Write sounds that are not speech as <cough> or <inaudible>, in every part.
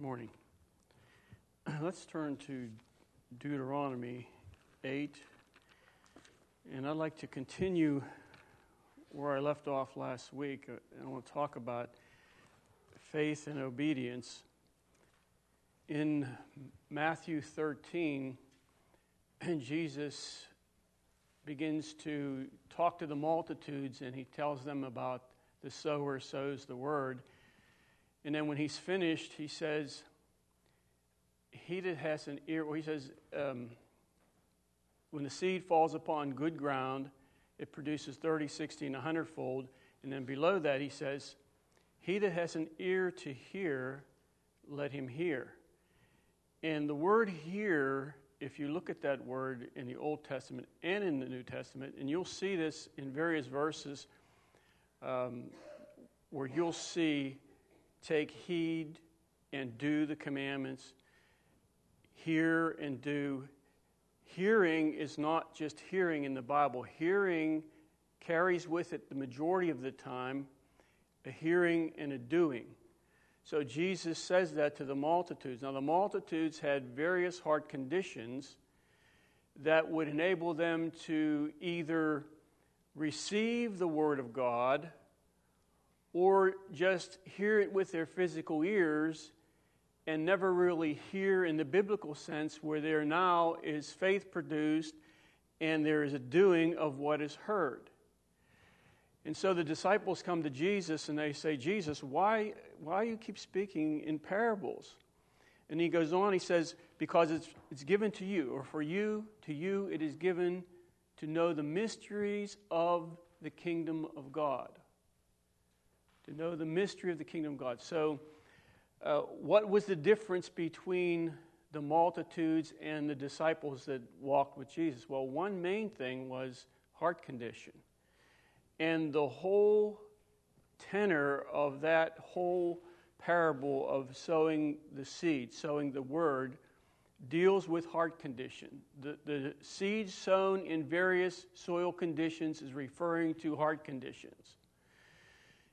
Good morning. <clears throat> Let's turn to Deuteronomy 8. And I'd like to continue where I left off last week. I want to talk about faith and obedience. In Matthew 13, <clears throat> Jesus begins to talk to the multitudes and he tells them about the sower sows the word. And then when he's finished, he says, He that has an ear, well, he says, um, when the seed falls upon good ground, it produces 30, 60, and 100 fold. And then below that, he says, He that has an ear to hear, let him hear. And the word hear, if you look at that word in the Old Testament and in the New Testament, and you'll see this in various verses um, where you'll see take heed and do the commandments, hear and do. Hearing is not just hearing in the Bible, hearing carries with it the majority of the time a hearing and a doing. So Jesus says that to the multitudes. Now, the multitudes had various heart conditions that would enable them to either receive the Word of God or just hear it with their physical ears and never really hear in the biblical sense where there now is faith produced and there is a doing of what is heard. And so the disciples come to Jesus and they say, Jesus, why, why you keep speaking in parables? And he goes on, he says, Because it's, it's given to you, or for you, to you it is given to know the mysteries of the kingdom of God to know the mystery of the kingdom of God. So, uh, what was the difference between the multitudes and the disciples that walked with Jesus? Well, one main thing was heart condition. And the whole tenor of that whole parable of sowing the seed, sowing the word, deals with heart condition. The, the seed sown in various soil conditions is referring to heart conditions.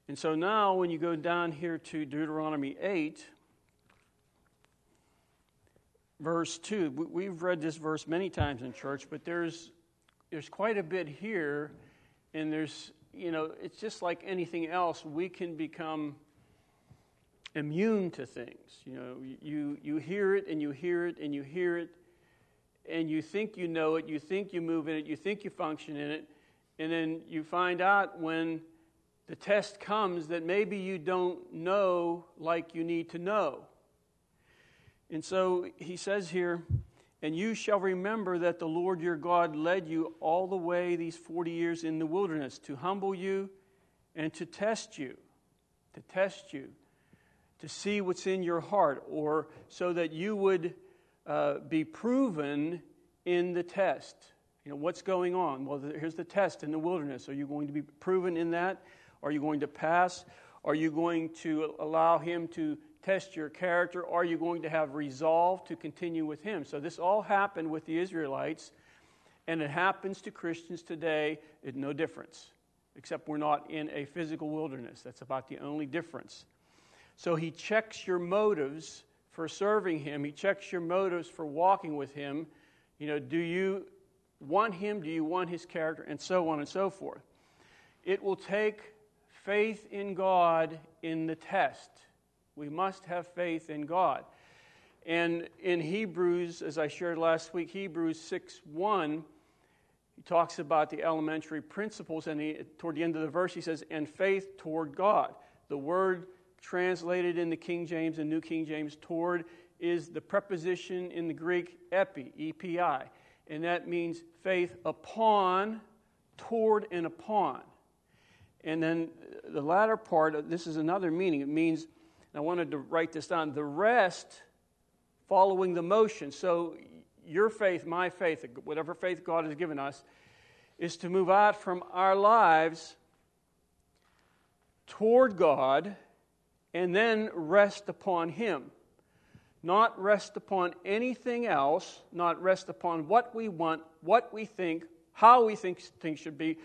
And so now, when you go down here to Deuteronomy 8, verse 2, we've read this verse many times in church, but there's, there's quite a bit here, and there's, you know, it's just like anything else, we can become immune to things. You know, you, you hear it and you hear it and you hear it, and you think you know it, you think you move in it, you think you function in it, and then you find out when the test comes that maybe you don't know like you need to know. And so he says here, and you shall remember that the Lord your God led you all the way these 40 years in the wilderness to humble you and to test you, to test you, to see what's in your heart, or so that you would uh, be proven in the test. You know, what's going on? Well, here's the test in the wilderness. Are you going to be proven in that? Are you going to pass? Are you going to allow Him to test your character? Are you going to have resolve to continue with Him? So, this all happened with the Israelites, and it happens to Christians today. It's no difference, except we're not in a physical wilderness. That's about the only difference. So, He checks your motives for serving Him, He checks your motives for walking with Him. You know, do you want Him? Do you want His character? And so on and so forth. It will take faith in God in the test. We must have faith in God. And in Hebrews, as I shared last week, Hebrews 6 1, he talks about the elementary principles, and he, toward the end of the verse, he says, and faith toward God. The word translated in the King James and New King James, toward, is the preposition in the Greek epi, E-P-I. And that means faith upon, toward, and upon. And then the latter part, this is another meaning. It means, I wanted to write this down, the rest following the motion. So your faith, my faith, whatever faith God has given us, is to move out from our lives toward God and then rest upon Him. Not rest upon anything else, not rest upon what we want, what we think, how we think things should be,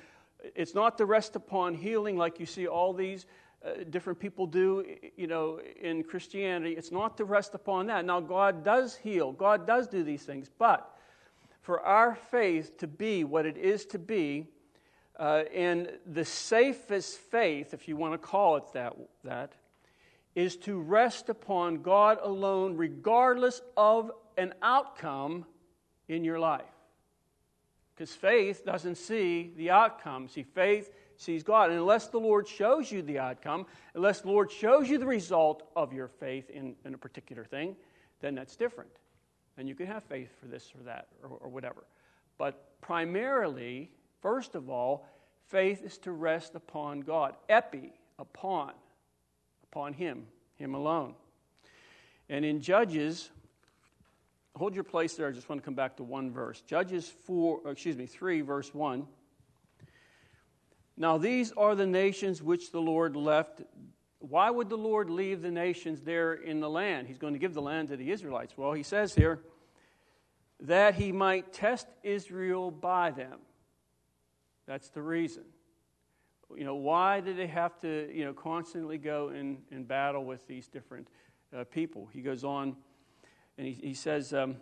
it's not the rest upon healing like you see all these uh, different people do, you know, in Christianity. It's not to rest upon that. Now, God does heal, God does do these things, but for our faith to be what it is to be, uh, and the safest faith, if you want to call it that, that, is to rest upon God alone, regardless of an outcome in your life. Because faith doesn't see the outcome. See, faith sees God. And unless the Lord shows you the outcome, unless the Lord shows you the result of your faith in, in a particular thing, then that's different. And you can have faith for this or that or, or whatever. But primarily, first of all, faith is to rest upon God. Epi, upon, upon Him, Him alone. And in Judges, hold your place there. I just want to come back to one verse. Judges 4, excuse me, 3, verse 1. Now, these are the nations which the Lord left. Why would the Lord leave the nations there in the land? He's going to give the land to the Israelites. Well, he says here, that he might test Israel by them. That's the reason. You know, why did they have to, you know, constantly go in, in battle with these different uh, people? He goes on and he, he says, um,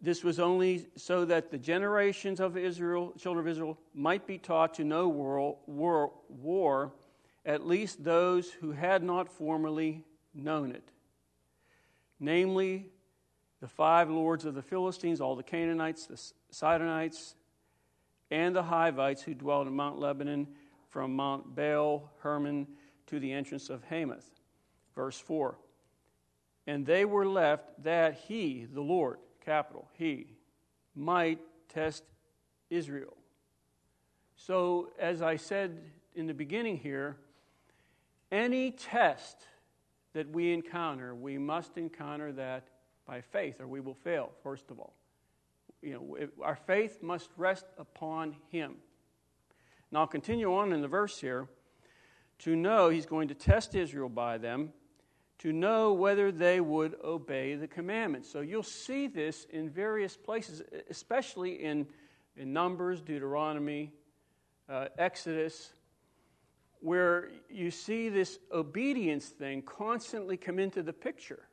this was only so that the generations of Israel, children of Israel, might be taught to know war, war, war, at least those who had not formerly known it. Namely, the five lords of the Philistines, all the Canaanites, the Sidonites, and the Hivites who dwelled in Mount Lebanon, from Mount Baal Hermon to the entrance of Hamath. Verse 4 And they were left that he, the Lord, capital He, might test Israel. So, as I said in the beginning here, any test that we encounter, we must encounter that by faith, or we will fail, first of all. You know, our faith must rest upon Him. Now, I'll continue on in the verse here. To know He's going to test Israel by them to know whether they would obey the commandments. So you'll see this in various places, especially in, in Numbers, Deuteronomy, uh, Exodus, where you see this obedience thing constantly come into the picture.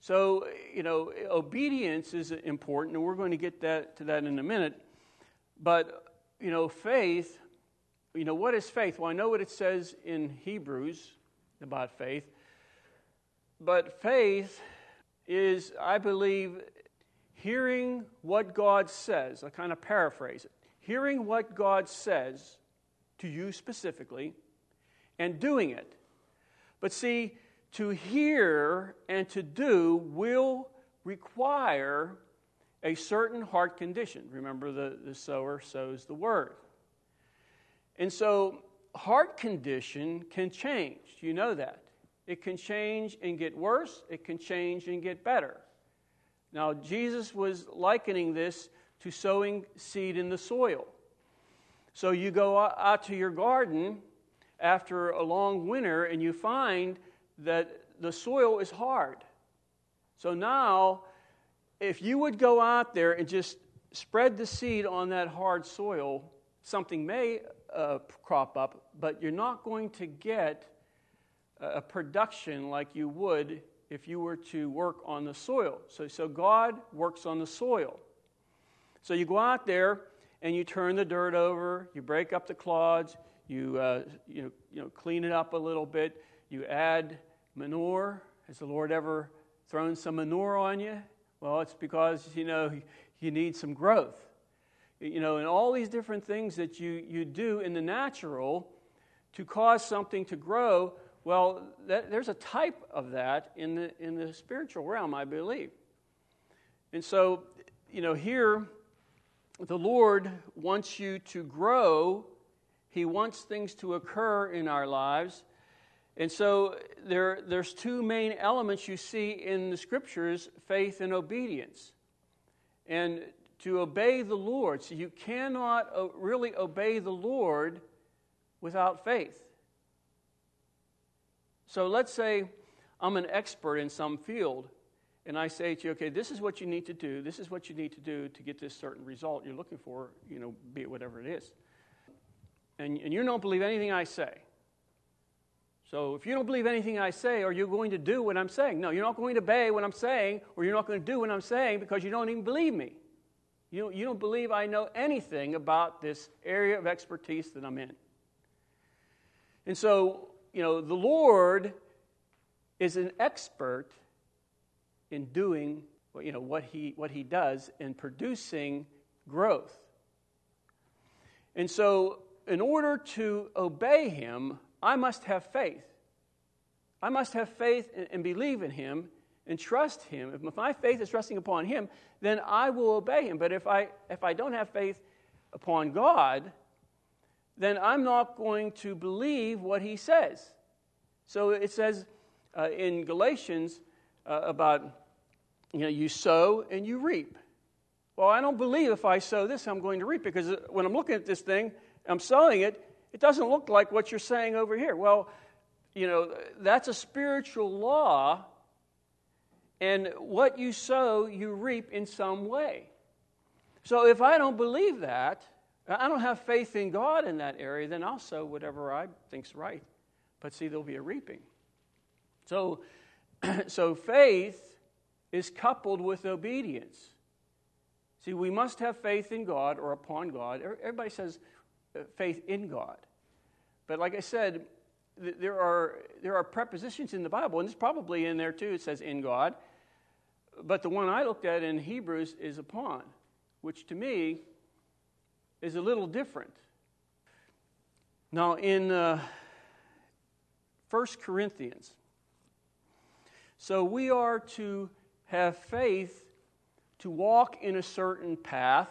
So, you know, obedience is important, and we're going to get that, to that in a minute. But, you know, faith, you know, what is faith? Well, I know what it says in Hebrews about faith. But faith is, I believe, hearing what God says. I kind of paraphrase it. Hearing what God says to you specifically and doing it. But see, to hear and to do will require a certain heart condition. Remember, the, the sower sows the word. And so heart condition can change. You know that. It can change and get worse, it can change and get better. Now, Jesus was likening this to sowing seed in the soil. So you go out to your garden after a long winter and you find that the soil is hard. So now, if you would go out there and just spread the seed on that hard soil, something may uh, crop up, but you're not going to get a production like you would if you were to work on the soil. So, so God works on the soil. So you go out there and you turn the dirt over, you break up the clods, you, uh, you, know, you know, clean it up a little bit, you add manure. Has the Lord ever thrown some manure on you? Well, it's because, you know, you need some growth you know, and all these different things that you, you do in the natural to cause something to grow, well, that, there's a type of that in the, in the spiritual realm, I believe. And so, you know, here, the Lord wants you to grow, He wants things to occur in our lives. And so there, there's two main elements you see in the scriptures faith and obedience. And to obey the Lord. So you cannot uh, really obey the Lord without faith. So let's say I'm an expert in some field, and I say to you, okay, this is what you need to do, this is what you need to do to get this certain result you're looking for, you know, be it whatever it is. and, and you don't believe anything I say. So if you don't believe anything I say, are you going to do what I'm saying? No, you're not going to obey what I'm saying, or you're not going to do what I'm saying because you don't even believe me. You don't, you don't believe I know anything about this area of expertise that I'm in. And so, you know, the Lord is an expert in doing you know, what, he, what he does in producing growth. And so, in order to obey him, I must have faith. I must have faith and, and believe in him and trust him. If my faith is resting upon him, then I will obey him. But if I, if I don't have faith upon God, then I'm not going to believe what he says. So it says uh, in Galatians uh, about, you know, you sow and you reap. Well, I don't believe if I sow this, I'm going to reap because when I'm looking at this thing, I'm sowing it, it doesn't look like what you're saying over here. Well, you know, that's a spiritual law, and what you sow, you reap in some way. So if I don't believe that, I don't have faith in God in that area, then I'll sow whatever I think's right. But see, there'll be a reaping. So, <clears throat> so faith is coupled with obedience. See, we must have faith in God or upon God. Everybody says uh, faith in God. But like I said, there are, there are prepositions in the Bible, and it's probably in there too. It says in God. But the one I looked at in Hebrews is upon, which to me is a little different. Now, in uh, 1 Corinthians, so we are to have faith to walk in a certain path.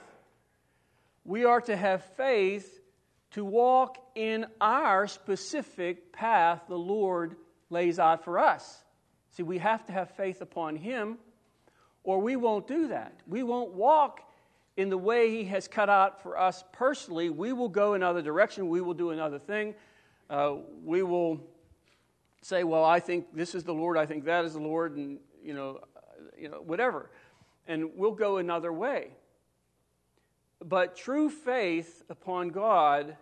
We are to have faith to walk in our specific path the Lord lays out for us. See, we have to have faith upon Him, or we won't do that. We won't walk in the way He has cut out for us personally. We will go another direction. We will do another thing. Uh, we will say, "Well, I think this is the Lord. I think that is the Lord," and you know, uh, you know, whatever. And we'll go another way. But true faith upon God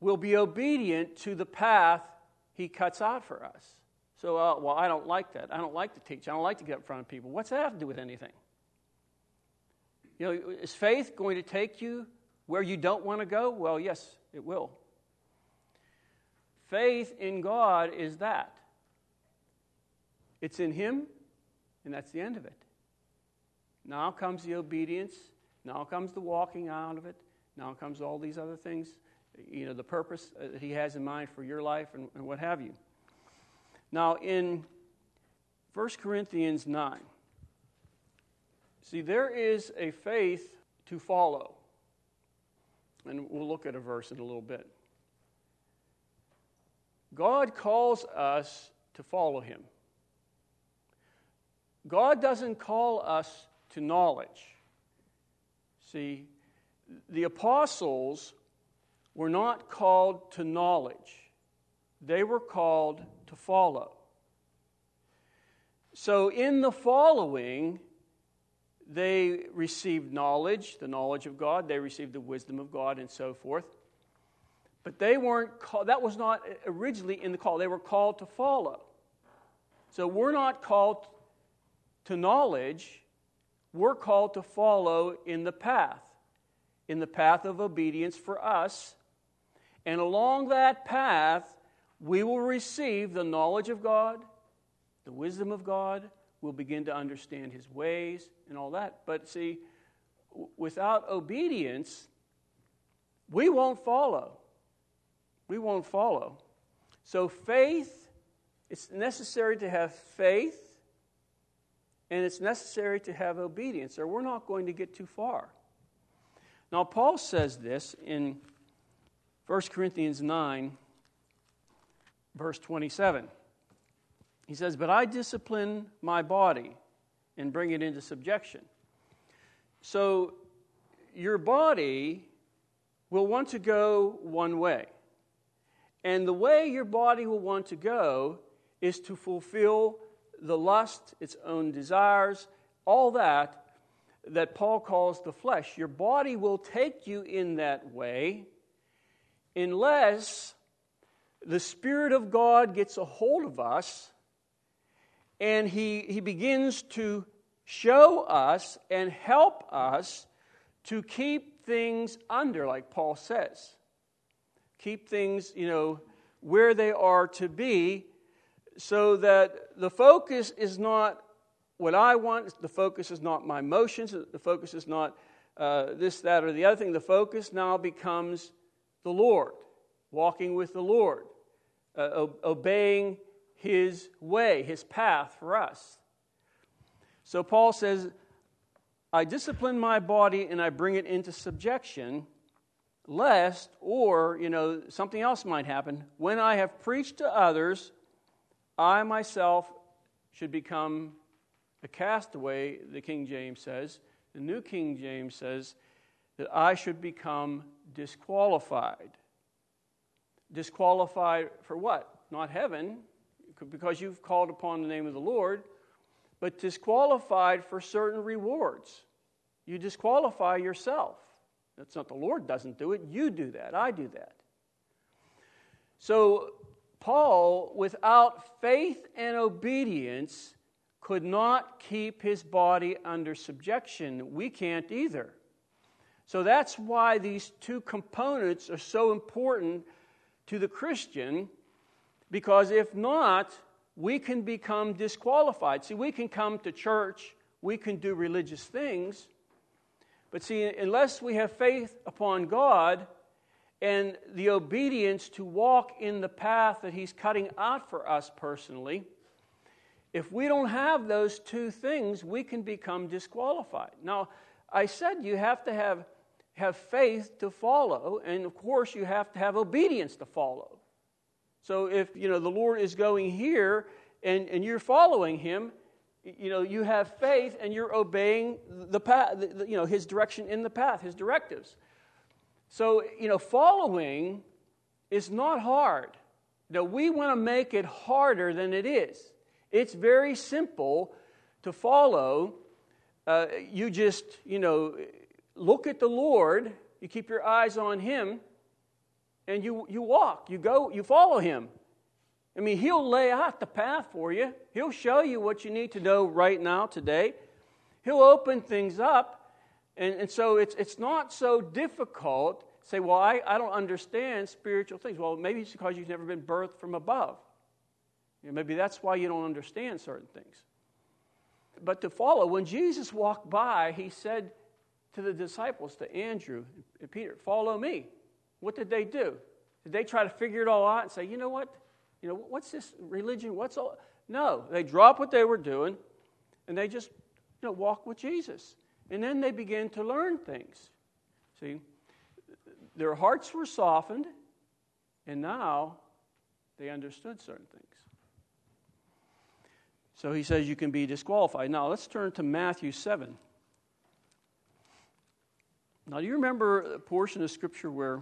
will be obedient to the path He cuts out for us. So, uh, well, I don't like that. I don't like to teach. I don't like to get in front of people. What's that have to do with anything? You know, is faith going to take you where you don't want to go? Well, yes, it will. Faith in God is that. It's in Him, and that's the end of it. Now comes the obedience. Now comes the walking out of it. Now comes all these other things, you know, the purpose that He has in mind for your life and, and what have you. Now, in 1 Corinthians 9, see, there is a faith to follow. And we'll look at a verse in a little bit. God calls us to follow Him. God doesn't call us to knowledge. See, the apostles were not called to knowledge, they were called to follow. So, in the following, they received knowledge, the knowledge of God, they received the wisdom of God, and so forth. But they weren't called, that was not originally in the call. They were called to follow. So, we're not called to knowledge, we're called to follow in the path, in the path of obedience for us. And along that path, we will receive the knowledge of God, the wisdom of God. We'll begin to understand His ways and all that. But see, without obedience, we won't follow. We won't follow. So, faith, it's necessary to have faith and it's necessary to have obedience, or we're not going to get too far. Now, Paul says this in 1 Corinthians 9, verse 27. He says, But I discipline my body and bring it into subjection. So, your body will want to go one way. And the way your body will want to go is to fulfill the lust, its own desires, all that that Paul calls the flesh. Your body will take you in that way, unless the Spirit of God gets a hold of us and He, he begins to show us and help us to keep things under, like Paul says. Keep things, you know, where they are to be so that the focus is not what I want, the focus is not my emotions, the focus is not uh, this, that, or the other thing. The focus now becomes the Lord, walking with the Lord, uh, obeying His way, His path for us. So Paul says, I discipline my body and I bring it into subjection, lest, or, you know, something else might happen. When I have preached to others, I myself should become a castaway, the King James says. The New King James says that I should become disqualified. Disqualified for what? Not heaven, because you've called upon the name of the Lord, but disqualified for certain rewards. You disqualify yourself. That's not the Lord doesn't do it, you do that. I do that. So, Paul, without faith and obedience, could not keep his body under subjection. We can't either. So that's why these two components are so important to the Christian, because if not, we can become disqualified. See, we can come to church, we can do religious things, but see, unless we have faith upon God and the obedience to walk in the path that He's cutting out for us personally, if we don't have those two things, we can become disqualified. Now, I said you have to have, have faith to follow, and of course, you have to have obedience to follow. So, if you know the Lord is going here and, and you're following Him, you know you have faith and you're obeying the path, the, you know His direction in the path, His directives. So, you know, following is not hard. Now, we want to make it harder than it is. It's very simple to follow. Uh, you just, you know, look at the Lord, you keep your eyes on Him, and you, you walk, you go, you follow Him. I mean, He'll lay out the path for you, He'll show you what you need to know right now, today. He'll open things up. And, and so it's, it's not so difficult. Say, well, I, I don't understand spiritual things. Well, maybe it's because you've never been birthed from above. You know, maybe that's why you don't understand certain things. But to follow, when Jesus walked by, he said to the disciples, to Andrew and Peter, Follow me. What did they do? Did they try to figure it all out and say, You know what? You know, what's this religion? What's all? No, they dropped what they were doing and they just you know, walk with Jesus. And then they began to learn things. See, their hearts were softened, and now they understood certain things. So he says you can be disqualified. Now let's turn to Matthew 7. Now, do you remember a portion of Scripture where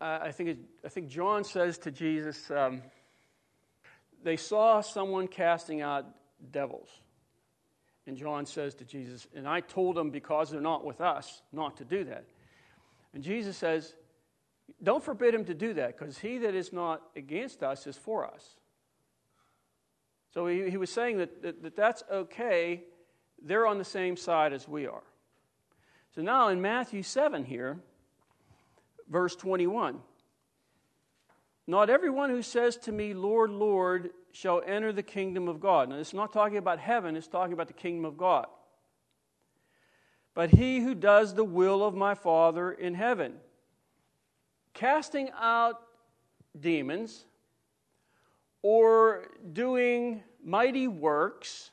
uh, I, think it, I think John says to Jesus, um, they saw someone casting out devils. And John says to Jesus, and I told them because they're not with us not to do that. And Jesus says, don't forbid him to do that because he that is not against us is for us. So he, he was saying that, that, that that's okay. They're on the same side as we are. So now in Matthew 7 here, verse 21 Not everyone who says to me, Lord, Lord, shall enter the kingdom of God. Now, it's not talking about heaven, it's talking about the kingdom of God. But he who does the will of my Father in heaven. Casting out demons or doing mighty works,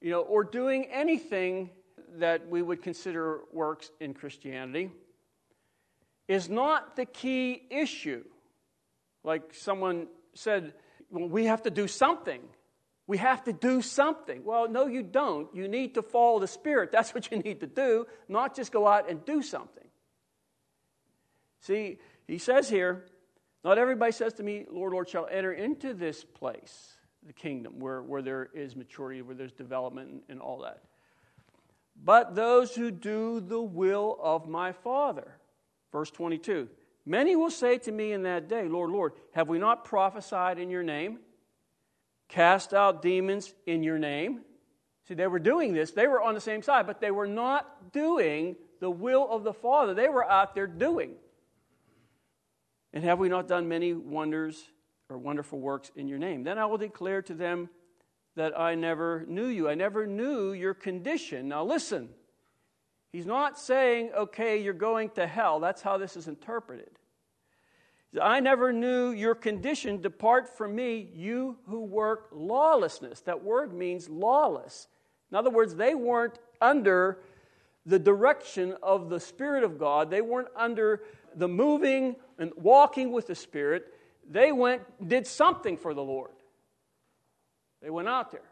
you know, or doing anything that we would consider works in Christianity is not the key issue. Like someone said, well, we have to do something. We have to do something. Well, no, you don't. You need to follow the Spirit. That's what you need to do, not just go out and do something. See, he says here, not everybody says to me, Lord, Lord, shall enter into this place, the kingdom, where, where there is maturity, where there's development and, and all that. But those who do the will of my Father. Verse 22 Many will say to me in that day, Lord, Lord, have we not prophesied in your name? Cast out demons in your name? See, they were doing this. They were on the same side, but they were not doing the will of the Father. They were out there doing. And have we not done many wonders or wonderful works in your name? Then I will declare to them that I never knew you. I never knew your condition. Now listen, he's not saying, okay, you're going to hell. That's how this is interpreted. I never knew your condition. Depart from me, you who work lawlessness. That word means lawless. In other words, they weren't under the direction of the Spirit of God, they weren't under the moving and walking with the Spirit. They went, did something for the Lord. They went out there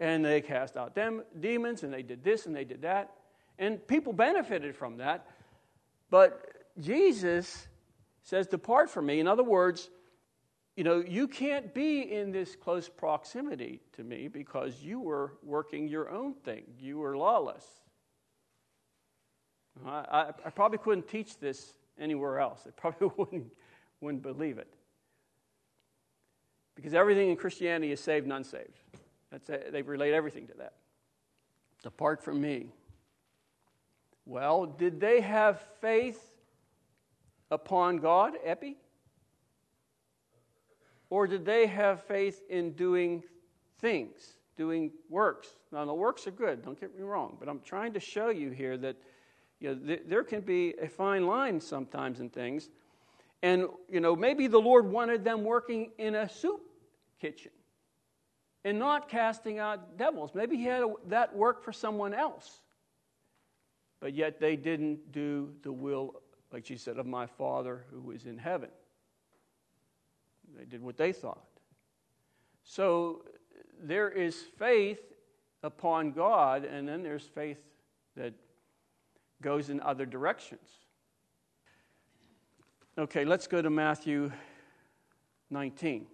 and they cast out dem- demons and they did this and they did that. And people benefited from that. But Jesus says, Depart from me. In other words, you know, you can't be in this close proximity to me because you were working your own thing. You were lawless. I, I, I probably couldn't teach this anywhere else. They probably <laughs> wouldn't, wouldn't believe it. Because everything in Christianity is saved and unsaved. That's a, they relate everything to that. Depart from me. Well, did they have faith upon God, Epi? Or did they have faith in doing things, doing works? Now, the works are good, don't get me wrong, but I'm trying to show you here that you know, th- there can be a fine line sometimes in things. And, you know, maybe the Lord wanted them working in a soup kitchen and not casting out devils. Maybe he had that work for someone else. But yet they didn't do the will, like she said, of my Father who is in heaven. They did what they thought. So there is faith upon God, and then there's faith that goes in other directions. Okay, let's go to Matthew 19.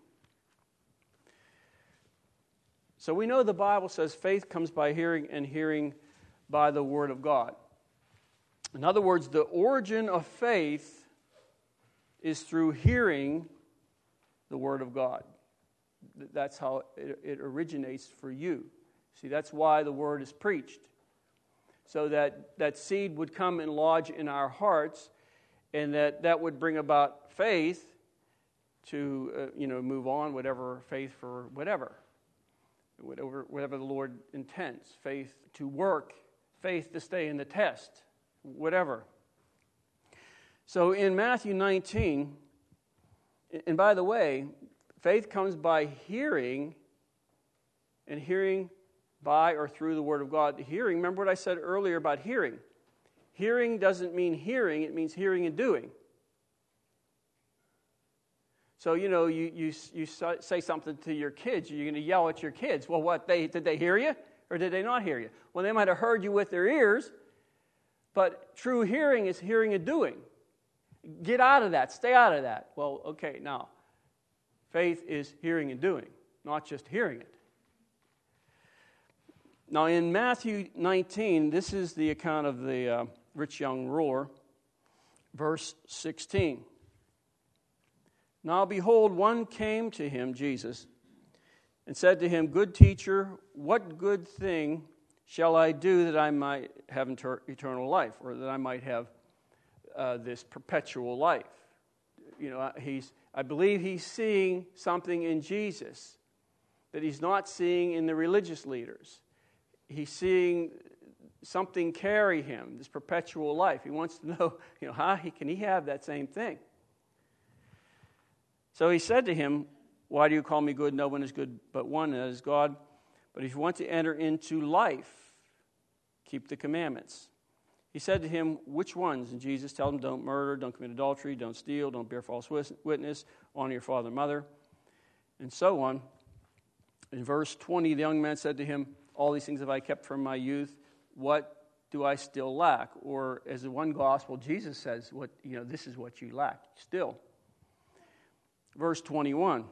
So we know the Bible says faith comes by hearing, and hearing by the Word of God. In other words, the origin of faith is through hearing the Word of God. That's how it, it originates for you. See, that's why the Word is preached. So that that seed would come and lodge in our hearts, and that that would bring about faith to, uh, you know, move on, whatever faith for whatever whatever, whatever the Lord intends faith to work, faith to stay in the test, whatever. So in Matthew 19, and by the way, faith comes by hearing, and hearing by or through the Word of God. Hearing, remember what I said earlier about hearing. Hearing doesn't mean hearing, it means hearing and doing. So, you know, you, you, you say something to your kids, you're going to yell at your kids. Well, what, they, did they hear you or did they not hear you? Well, they might have heard you with their ears, but true hearing is hearing and doing. Get out of that, stay out of that. Well, okay, now, faith is hearing and doing, not just hearing it. Now, in Matthew 19, this is the account of the uh, rich young ruler, verse 16. Now, behold, one came to him, Jesus, and said to him, Good teacher, what good thing shall I do that I might have eternal life, or that I might have uh, this perpetual life? You know, he's, I believe he's seeing something in Jesus that he's not seeing in the religious leaders. He's seeing something carry him, this perpetual life. He wants to <laughs> know, you know, how he, can he have that same thing? So he said to him, Why do you call me good? No one is good but one, and that is God. But if you want to enter into life, keep the commandments. He said to him, Which ones? And Jesus told him, Don't murder, don't commit adultery, don't steal, don't bear false witness, honor your father and mother, and so on. In verse 20, the young man said to him, All these things have I kept from my youth. What do I still lack? Or as the one gospel, Jesus says, what, you know, this is what you lack still verse 21.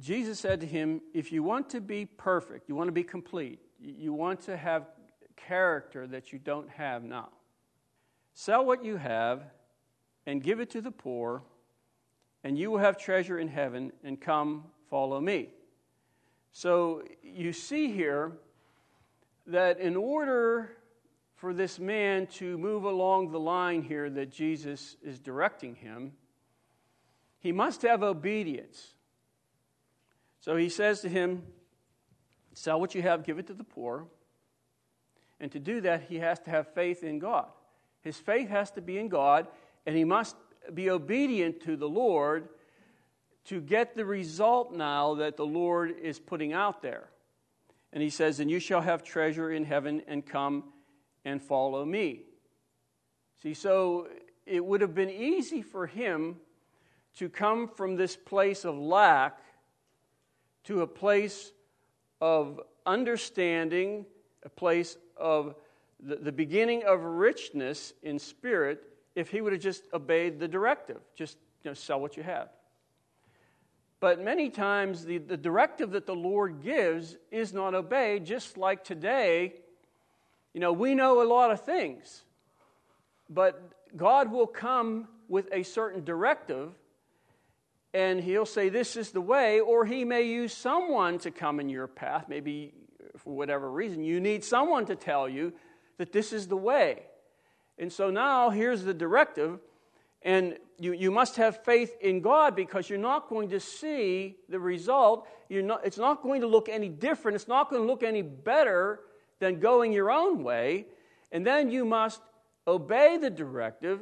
Jesus said to him, If you want to be perfect, you want to be complete, you want to have character that you don't have now, sell what you have and give it to the poor, and you will have treasure in heaven, and come follow me. So you see here that in order for this man to move along the line here that Jesus is directing him, he must have obedience. So he says to him, Sell what you have, give it to the poor. And to do that, he has to have faith in God. His faith has to be in God, and he must be obedient to the Lord to get the result now that the Lord is putting out there. And he says, And you shall have treasure in heaven, and come and follow me. See, so it would have been easy for him to come from this place of lack to a place of understanding, a place of the, the beginning of richness in spirit if he would have just obeyed the directive just you know, sell what you have. But many times, the, the directive that the Lord gives is not obeyed, just like today. You know, we know a lot of things, but God will come with a certain directive, and He'll say, This is the way, or He may use someone to come in your path. Maybe for whatever reason, you need someone to tell you that this is the way. And so now here's the directive and you, you must have faith in God because you're not going to see the result. You're not, it's not going to look any different. It's not going to look any better than going your own way. And then you must obey the directive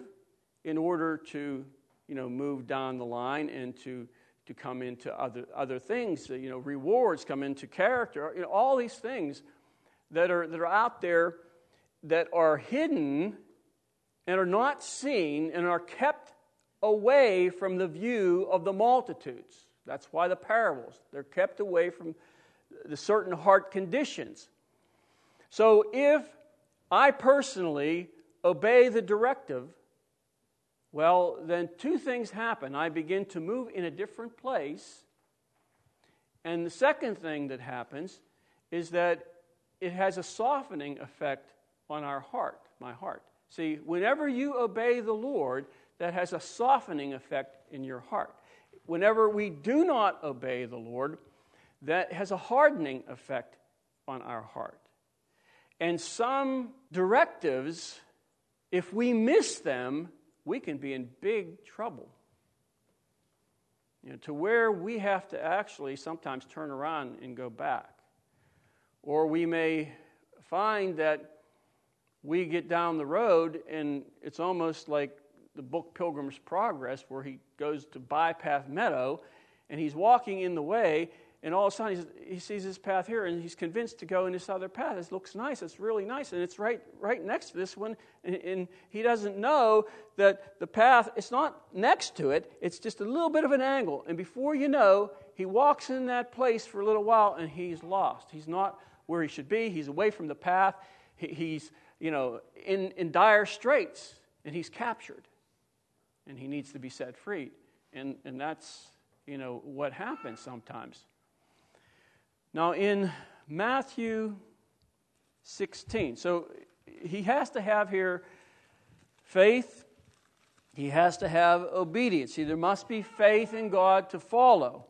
in order to you know, move down the line and to, to come into other, other things. You know, rewards come into character. You know, all these things that are, that are out there that are hidden and are not seen and are kept away from the view of the multitudes. That's why the parables, they're kept away from the certain heart conditions. So if I personally obey the directive, well, then two things happen. I begin to move in a different place. And the second thing that happens is that it has a softening effect on our heart, my heart. See, whenever you obey the Lord, that has a softening effect in your heart. Whenever we do not obey the Lord, that has a hardening effect on our heart. And some directives, if we miss them, we can be in big trouble. You know, to where we have to actually sometimes turn around and go back. Or we may find that we get down the road and it's almost like the book Pilgrim's Progress, where he goes to Bypath Meadow and he's walking in the way, and all of a sudden he sees this path here and he's convinced to go in this other path. It looks nice, it's really nice, and it's right, right next to this one. And, and he doesn't know that the path, it's not next to it, it's just a little bit of an angle. And before you know, he walks in that place for a little while and he's lost. He's not where he should be, he's away from the path, he, he's you know, in, in dire straits, and he's captured, and he needs to be set free. And, and that's, you know, what happens sometimes. Now, in Matthew 16, so he has to have here faith, he has to have obedience. See, there must be faith in God to follow,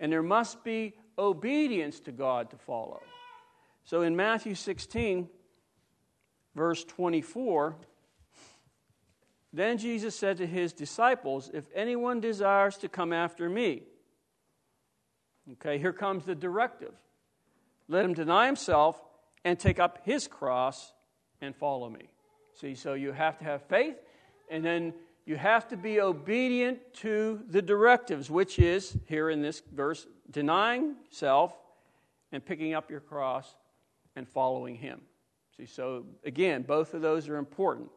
and there must be obedience to God to follow. So in Matthew 16, verse 24, then Jesus said to his disciples, If anyone desires to come after me, okay, here comes the directive. Let him deny himself and take up his cross and follow me. See, so you have to have faith, and then you have to be obedient to the directives, which is, here in this verse, denying self and picking up your cross and following him. See, so again, both of those are important.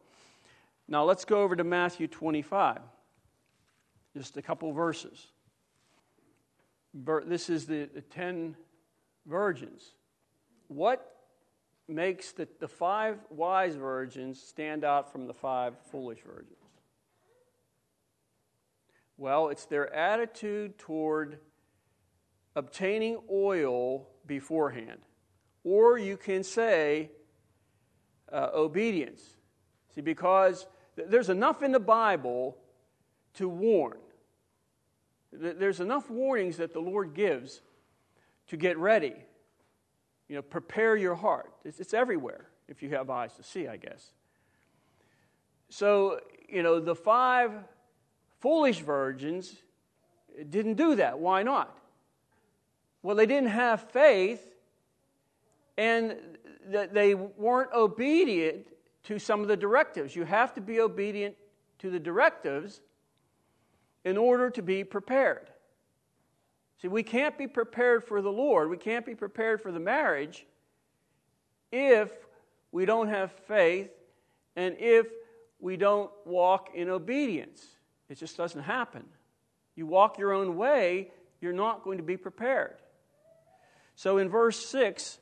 Now let's go over to Matthew 25. Just a couple verses. This is the, the ten virgins. What makes the, the five wise virgins stand out from the five foolish virgins? Well, it's their attitude toward obtaining oil beforehand. Or you can say uh, obedience. See, because there's enough in the Bible to warn. There's enough warnings that the Lord gives to get ready. You know, prepare your heart. It's, it's everywhere if you have eyes to see, I guess. So, you know, the five foolish virgins didn't do that. Why not? Well, they didn't have faith and they weren't obedient to some of the directives. You have to be obedient to the directives in order to be prepared. See, we can't be prepared for the Lord, we can't be prepared for the marriage if we don't have faith and if we don't walk in obedience. It just doesn't happen. You walk your own way, you're not going to be prepared. So in verse 6,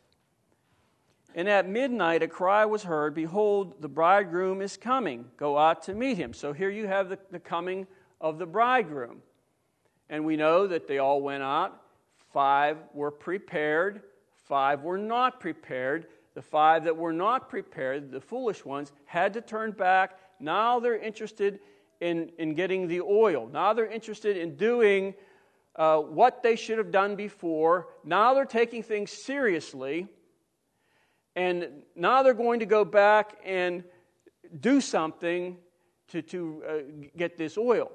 and at midnight a cry was heard Behold, the bridegroom is coming. Go out to meet him. So here you have the, the coming of the bridegroom. And we know that they all went out. Five were prepared, five were not prepared. The five that were not prepared, the foolish ones, had to turn back. Now they're interested in, in getting the oil. Now they're interested in doing uh, what they should have done before. Now they're taking things seriously. And now they're going to go back and do something to, to uh, get this oil.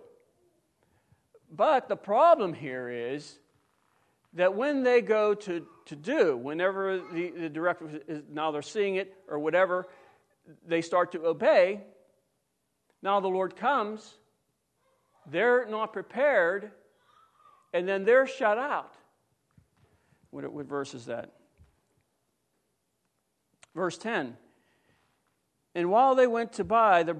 But the problem here is that when they go to, to do, whenever the, the directive is now they're seeing it or whatever, they start to obey. Now the Lord comes, they're not prepared, and then they're shut out. What, what verse is that? Verse 10. And while they went to buy, the,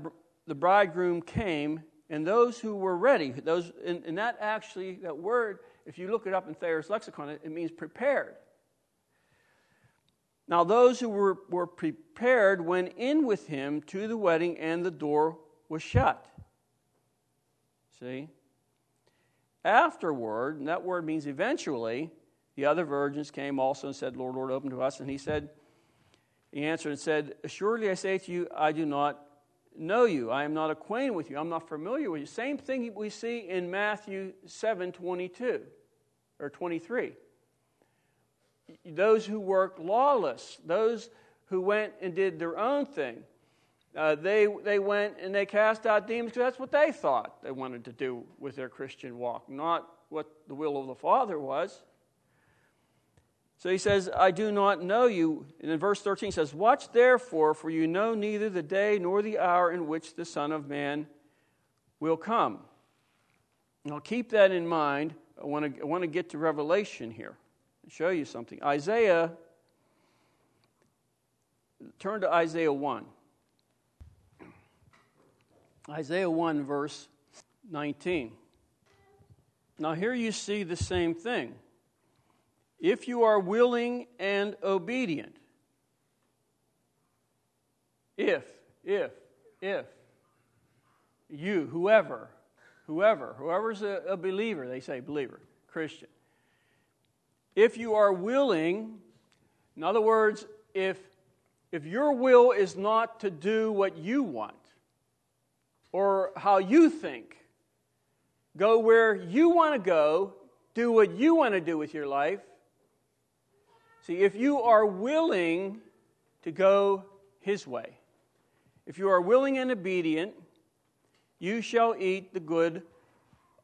the bridegroom came, and those who were ready, those, and, and that actually, that word, if you look it up in Thayer's lexicon, it, it means prepared. Now, those who were, were prepared went in with him to the wedding, and the door was shut. See? Afterward, and that word means eventually, the other virgins came also and said, Lord, Lord, open to us. And he said, He answered and said, Assuredly I say to you, I do not know you. I am not acquainted with you. I'm not familiar with you. Same thing we see in Matthew 7 22 or 23. Those who work lawless, those who went and did their own thing, uh, they, they went and they cast out demons because that's what they thought they wanted to do with their Christian walk, not what the will of the Father was. So he says, I do not know you. And in verse 13 he says, Watch therefore, for you know neither the day nor the hour in which the Son of Man will come. Now keep that in mind. I want to, I want to get to Revelation here and show you something. Isaiah, turn to Isaiah 1. Isaiah 1, verse 19. Now, here you see the same thing if you are willing and obedient. If, if, if you, whoever, whoever, whoever's a, a believer, they say believer, Christian. If you are willing, in other words, if, if your will is not to do what you want or how you think, go where you want to go, do what you want to do with your life, See, if you are willing to go his way, if you are willing and obedient, you shall eat the good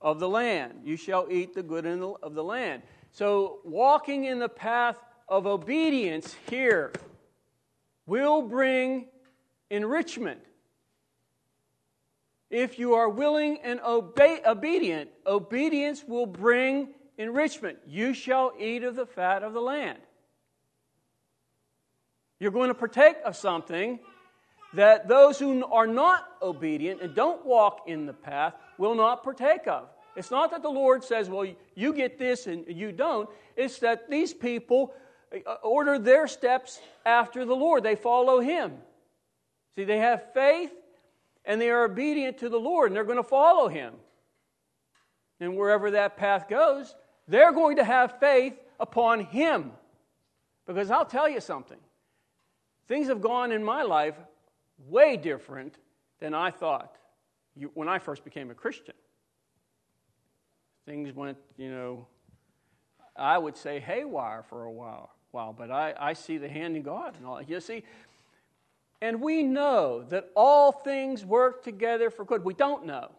of the land. You shall eat the good of the land. So, walking in the path of obedience here will bring enrichment. If you are willing and obe- obedient, obedience will bring enrichment. You shall eat of the fat of the land. You're going to partake of something that those who are not obedient and don't walk in the path will not partake of. It's not that the Lord says, well, you get this and you don't. It's that these people uh, order their steps after the Lord, they follow Him. See, they have faith and they are obedient to the Lord and they're going to follow Him. And wherever that path goes, they're going to have faith upon Him. Because I'll tell you something Things have gone in my life way different than I thought when I first became a Christian. Things went, you know, I would say haywire for a while, while but I, I see the hand of God and all. That. You see, and we know that all things work together for good. We don't know.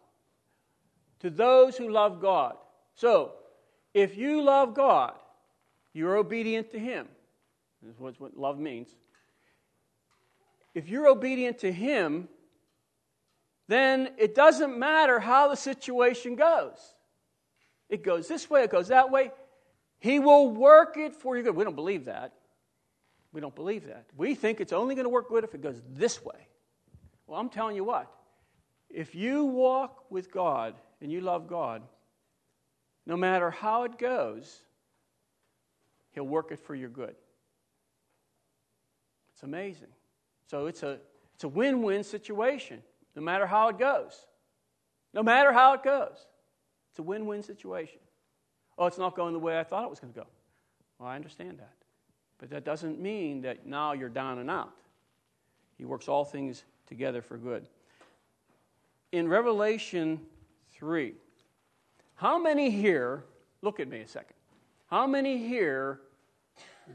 To those who love God. So, if you love God, you're obedient to Him. This is what love means. If you're obedient to Him, then it doesn't matter how the situation goes. It goes this way, it goes that way. He will work it for your good. We don't believe that. We don't believe that. We think it's only going to work good if it goes this way. Well, I'm telling you what. If you walk with God and you love God, no matter how it goes, He'll work it for your good. It's amazing. So it's a, it's a win win situation, no matter how it goes. No matter how it goes, it's a win win situation. Oh, it's not going the way I thought it was going to go. Well, I understand that. But that doesn't mean that now you're down and out. He works all things together for good. In Revelation 3, how many here, look at me a second, how many here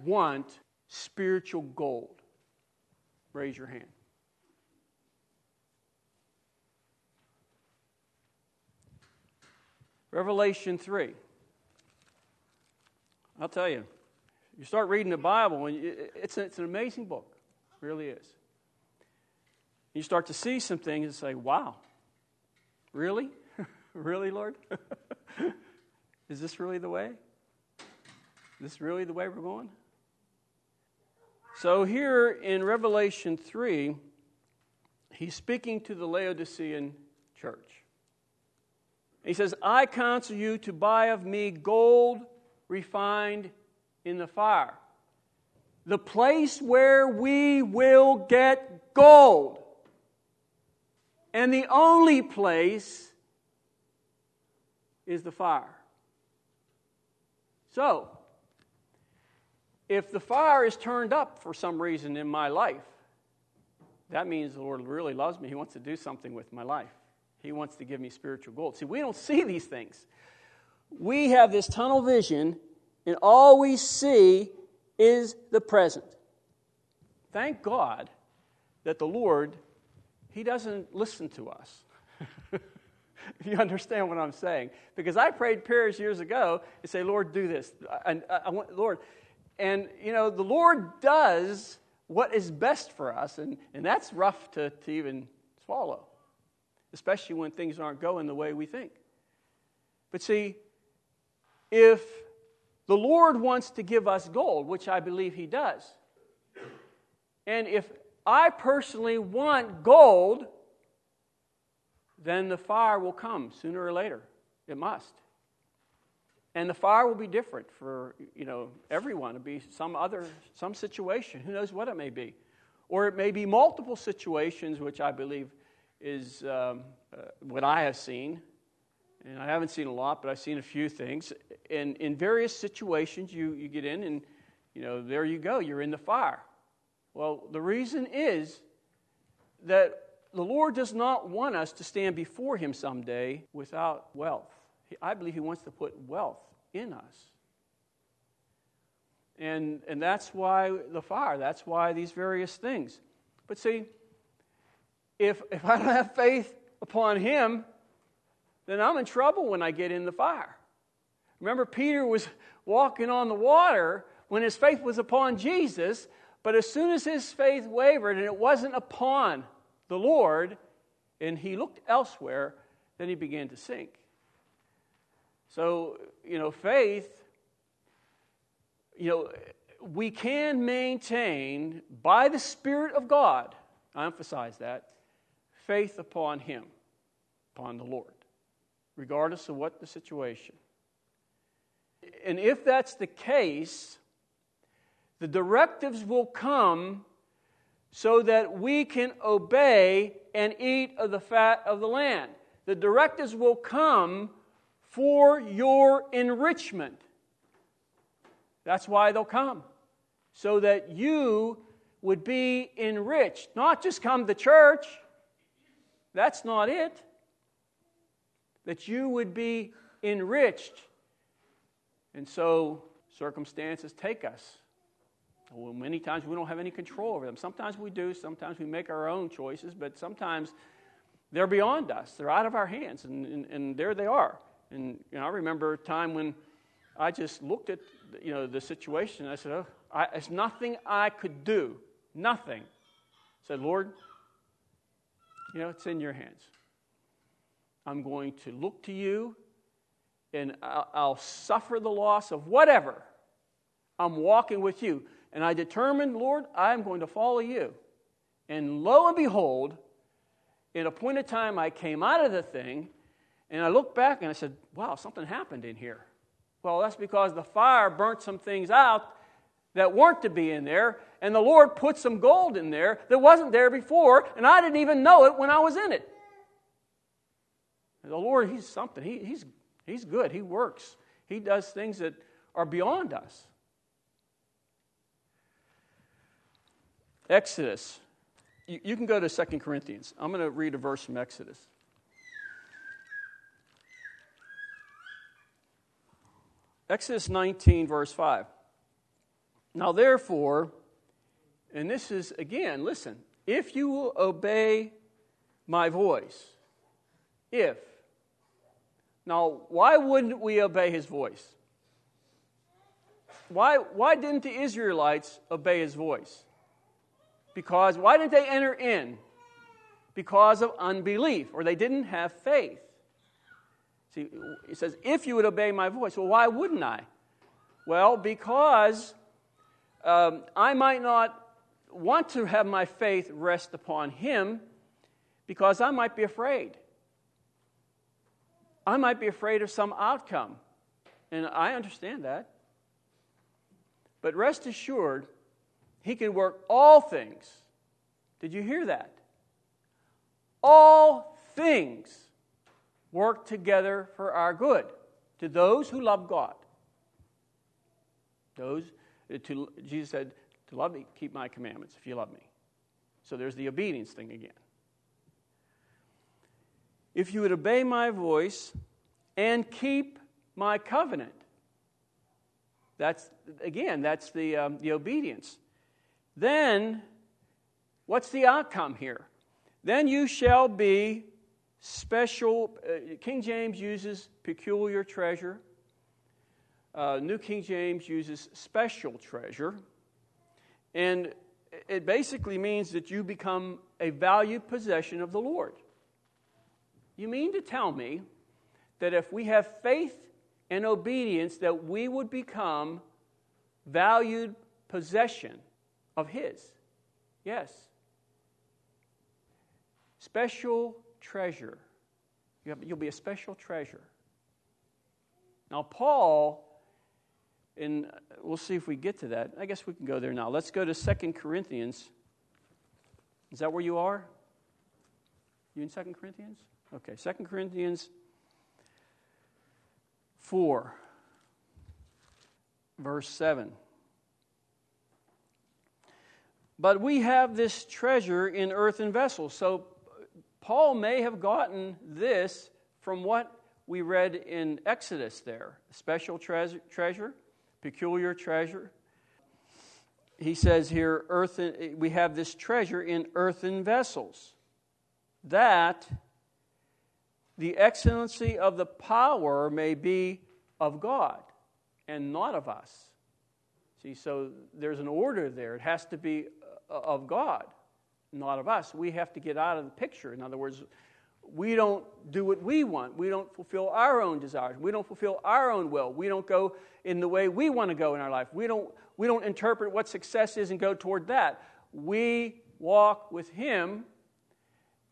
want spiritual gold? Raise your hand. Revelation 3. I'll tell you, you start reading the Bible, and it's, it's an amazing book. It really is. You start to see some things and say, wow, really? <laughs> really, Lord? <laughs> is this really the way? Is this really the way we're going? So, here in Revelation 3, he's speaking to the Laodicean church. He says, I counsel you to buy of me gold refined in the fire. The place where we will get gold. And the only place is the fire. So, if the fire is turned up for some reason in my life, that means the Lord really loves me. He wants to do something with my life. He wants to give me spiritual gold. See, we don't see these things. We have this tunnel vision and all we see is the present. Thank God that the Lord, He doesn't listen to us. if <laughs> you understand what I'm saying. Because I prayed prayers years ago and say, Lord, do this. And I, I want, Lord, and you know, the Lord does what is best for us, and, and that's rough to, to even swallow, especially when things aren't going the way we think. But see, if the Lord wants to give us gold, which I believe He does. And if I personally want gold, then the fire will come sooner or later. It must. And the fire will be different for, you know, everyone. It'll be some other, some situation. Who knows what it may be. Or it may be multiple situations, which I believe is um, uh, what I have seen and I haven't seen a lot, but I've seen a few things. And in various situations, you, you get in, and you know, there you go, you're in the fire. Well, the reason is that the Lord does not want us to stand before Him someday without wealth. I believe He wants to put wealth in us. And, and that's why the fire, that's why these various things. But see, if, if I don't have faith upon Him, then I'm in trouble when I get in the fire. Remember, Peter was walking on the water when his faith was upon Jesus, but as soon as his faith wavered and it wasn't upon the Lord, and he looked elsewhere, then he began to sink. So, you know, faith, you know, we can maintain by the Spirit of God, I emphasize that, faith upon Him, upon the Lord regardless of what the situation. And if that's the case, the directives will come so that we can obey and eat of the fat of the land. The directives will come for your enrichment. That's why they'll come. So that you would be enriched. Not just come to church, That's not it. That you would be enriched. And so circumstances take us. Well, many times we don't have any control over them. Sometimes we do, sometimes we make our own choices, but sometimes they're beyond us. They're out of our hands, and, and, and there they are. And you know, I remember a time when I just looked at you know, the situation. I said, oh, I, There's nothing I could do. Nothing. I said, Lord, you know, it's in your hands. I'm going to look to you and I'll, I'll suffer the loss of whatever. I'm walking with you. And I determined, Lord, I'm going to follow you. And lo and behold, in a point of time, I came out of the thing and I looked back and I said, wow, something happened in here. Well, that's because the fire burnt some things out that weren't to be in there, and the Lord put some gold in there that wasn't there before, and I didn't even know it when I was in it. The Lord, He's something. He, he's, he's good. He works. He does things that are beyond us. Exodus. You, you can go to Second Corinthians. I'm going to read a verse from Exodus. Exodus 19, verse 5. Now, therefore, and this is again, listen, if you will obey my voice, if. Now, why wouldn't we obey his voice? Why, why didn't the Israelites obey his voice? Because, why didn't they enter in? Because of unbelief, or they didn't have faith. See, he says, if you would obey my voice. Well, why wouldn't I? Well, because um, I might not want to have my faith rest upon him because I might be afraid. I might be afraid of some outcome. And I understand that. But rest assured, he can work all things. Did you hear that? All things work together for our good to those who love God. Those, uh, to, Jesus said, to love me, keep my commandments if you love me. So there's the obedience thing again. If you would obey my voice and keep my covenant, that's, again, that's the, um, the obedience. Then, what's the outcome here? Then you shall be special, uh, King James uses peculiar treasure. Uh, New King James uses special treasure. And it basically means that you become a valued possession of the Lord. You mean to tell me that if we have faith and obedience, that we would become valued possession of His? Yes. Special treasure. You will be a special treasure. Now, Paul, and we'll see if we get to that. I guess we can go there now. Let's go to Second Corinthians. Is that where you are? You in Second Corinthians? Okay, Second Corinthians 4, verse 7. But we have this treasure in earthen vessels. So Paul may have gotten this from what we read in Exodus there special treasure, treasure peculiar treasure. He says here, we have this treasure in earthen vessels, that the excellency of the power may be of God and not of us. See, so there's an order there. It has to be uh, of God not of us. We have to get out of the picture. In other words, we don't do what we want. We don't fulfill our own desires. We don't fulfill our own will. We don't go in the way we want to go in our life. We don't, we don't interpret what success is and go toward that. We walk with Him,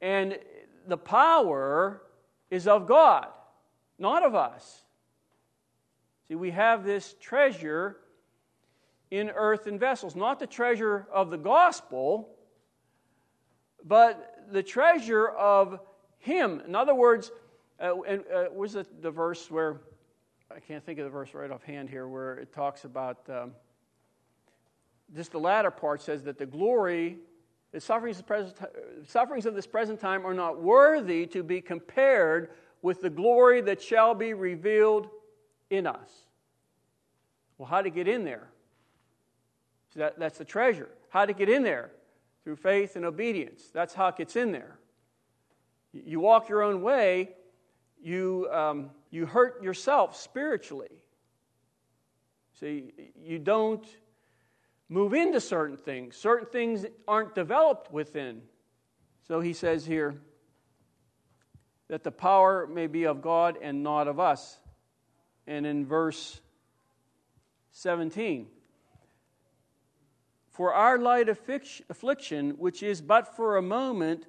and the power is of God, not of us. See, we have this treasure in earthen vessels, not the treasure of the gospel but the treasure of Him. In other words, uh, and, uh, was it the verse where, I can't think of the verse right offhand here, where it talks about, um, just the latter part says that the glory The sufferings of, present, sufferings of this present time are not worthy to be compared with the glory that shall be revealed in us. Well, how to get in there? So that, that's the treasure. How to get in there? Through faith and obedience. That's how it gets in there. You walk your own way, you, um, you hurt yourself spiritually. See, you don't move into certain things. Certain things aren't developed within. So he says here that the power may be of God and not of us. And in verse 17, for our light affliction, which is but for a moment,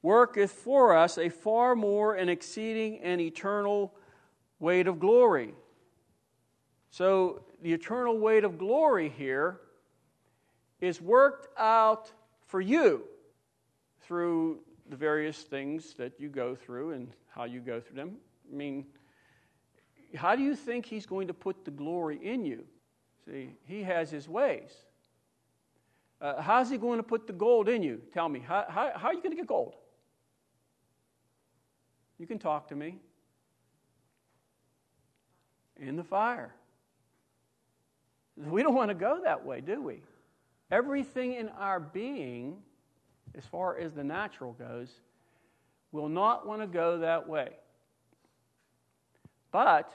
worketh for us a far more and exceeding and eternal weight of glory. So, the eternal weight of glory here is worked out for you through the various things that you go through and how you go through them. I mean, how do you think He's going to put the glory in you? See, He has His ways. Uh, how's He going to put the gold in you? Tell me, how, how, how are you going to get gold? You can talk to me. In the fire. We don't want to go that way, do we? Everything in our being, as far as the natural goes, will not want to go that way. But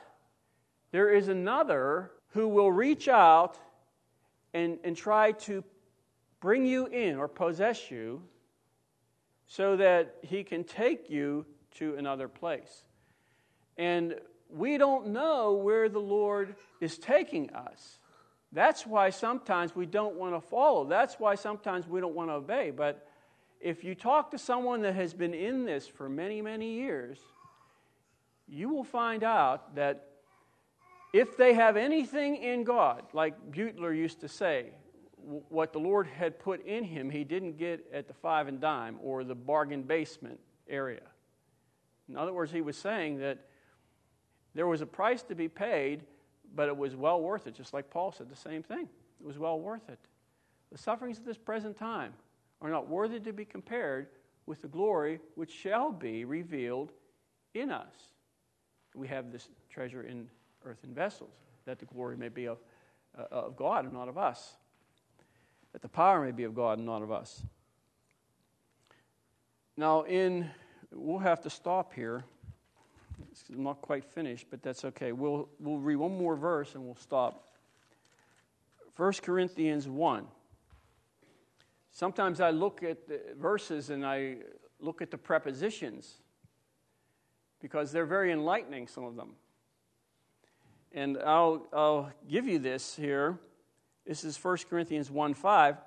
there is another who will reach out and, and try to bring you in or possess you so that he can take you to another place. And we don't know where the Lord is taking us. That's why sometimes we don't want to follow. That's why sometimes we don't want to obey. But if you talk to someone that has been in this for many, many years, you will find out that if they have anything in God, like Butler used to say, what the Lord had put in him, he didn't get at the five and dime or the bargain basement area. In other words, he was saying that there was a price to be paid, but it was well worth it, just like Paul said the same thing. It was well worth it. The sufferings of this present time are not worthy to be compared with the glory which shall be revealed in us. We have this treasure in earthen vessels, that the glory may be of, uh, of God and not of us, that the power may be of God and not of us. Now, in we'll have to stop here. I'm not quite finished, but that's okay. We'll, we'll read one more verse and we'll stop. 1 Corinthians 1. Sometimes I look at the verses and I look at the prepositions because they're very enlightening, some of them. And I'll, I'll give you this here. This is 1 Corinthians 1 5.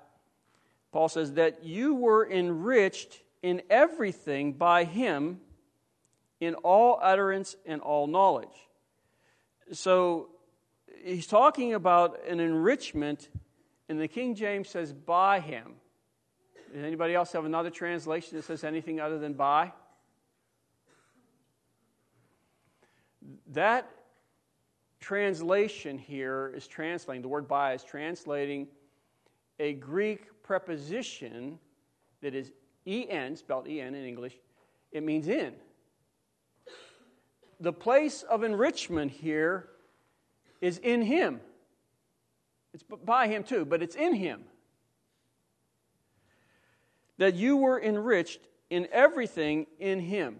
Paul says, That you were enriched in everything by him in all utterance and all knowledge. So he's talking about an enrichment, and the King James says by him. Does anybody else have another translation that says anything other than by? That translation here is translating, the word by is translating a Greek preposition that is en, spelled en in English, it means in. The place of enrichment here is in Him. It's by Him too, but it's in Him. That you were enriched in everything in Him,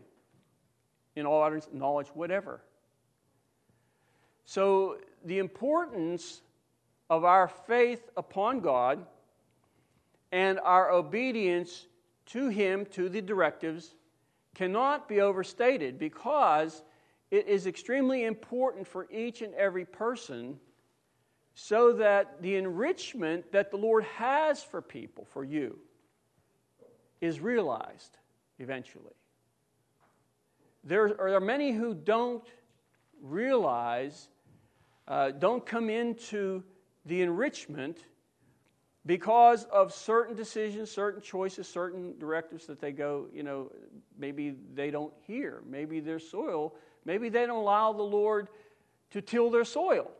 in all knowledge, whatever. So, the importance of our faith upon God and our obedience to him, to the directives, cannot be overstated because it is extremely important for each and every person so that the enrichment that the Lord has for people, for you, is realized eventually. There are many who don't realize, uh, don't come into the enrichment because of certain decisions, certain choices, certain directives that they go, you know, maybe they don't hear. Maybe their soil, maybe they don't allow the Lord to till their soil.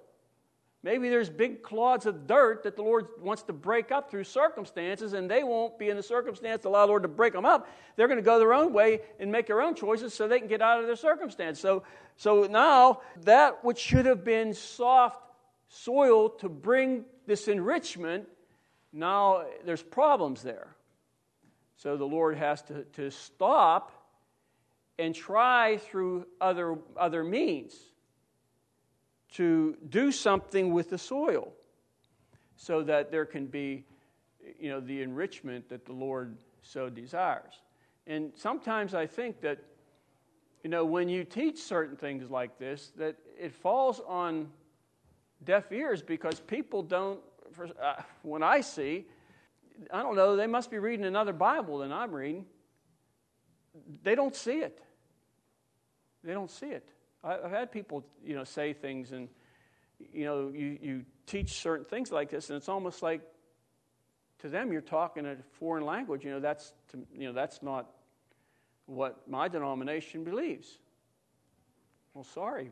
Maybe there's big clods of dirt that the Lord wants to break up through circumstances, and they won't be in the circumstance to allow the Lord to break them up. They're going to go their own way and make their own choices so they can get out of their circumstance. So, so now, that which should have been soft soil to bring this enrichment, now there's problems there. So the Lord has to, to stop and try through other, other means to do something with the soil so that there can be you know the enrichment that the lord so desires. And sometimes i think that you know when you teach certain things like this that it falls on deaf ears because people don't uh, when i see i don't know they must be reading another bible than i'm reading. They don't see it. They don't see it I've had people, you know, say things, and you know, you, you teach certain things like this, and it's almost like to them you're talking a foreign language. You know, that's to, you know that's not what my denomination believes. Well, sorry,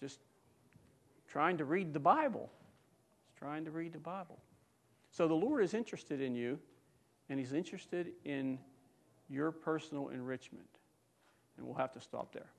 just trying to read the Bible. Just trying to read the Bible. So the Lord is interested in you, and He's interested in your personal enrichment. And we'll have to stop there.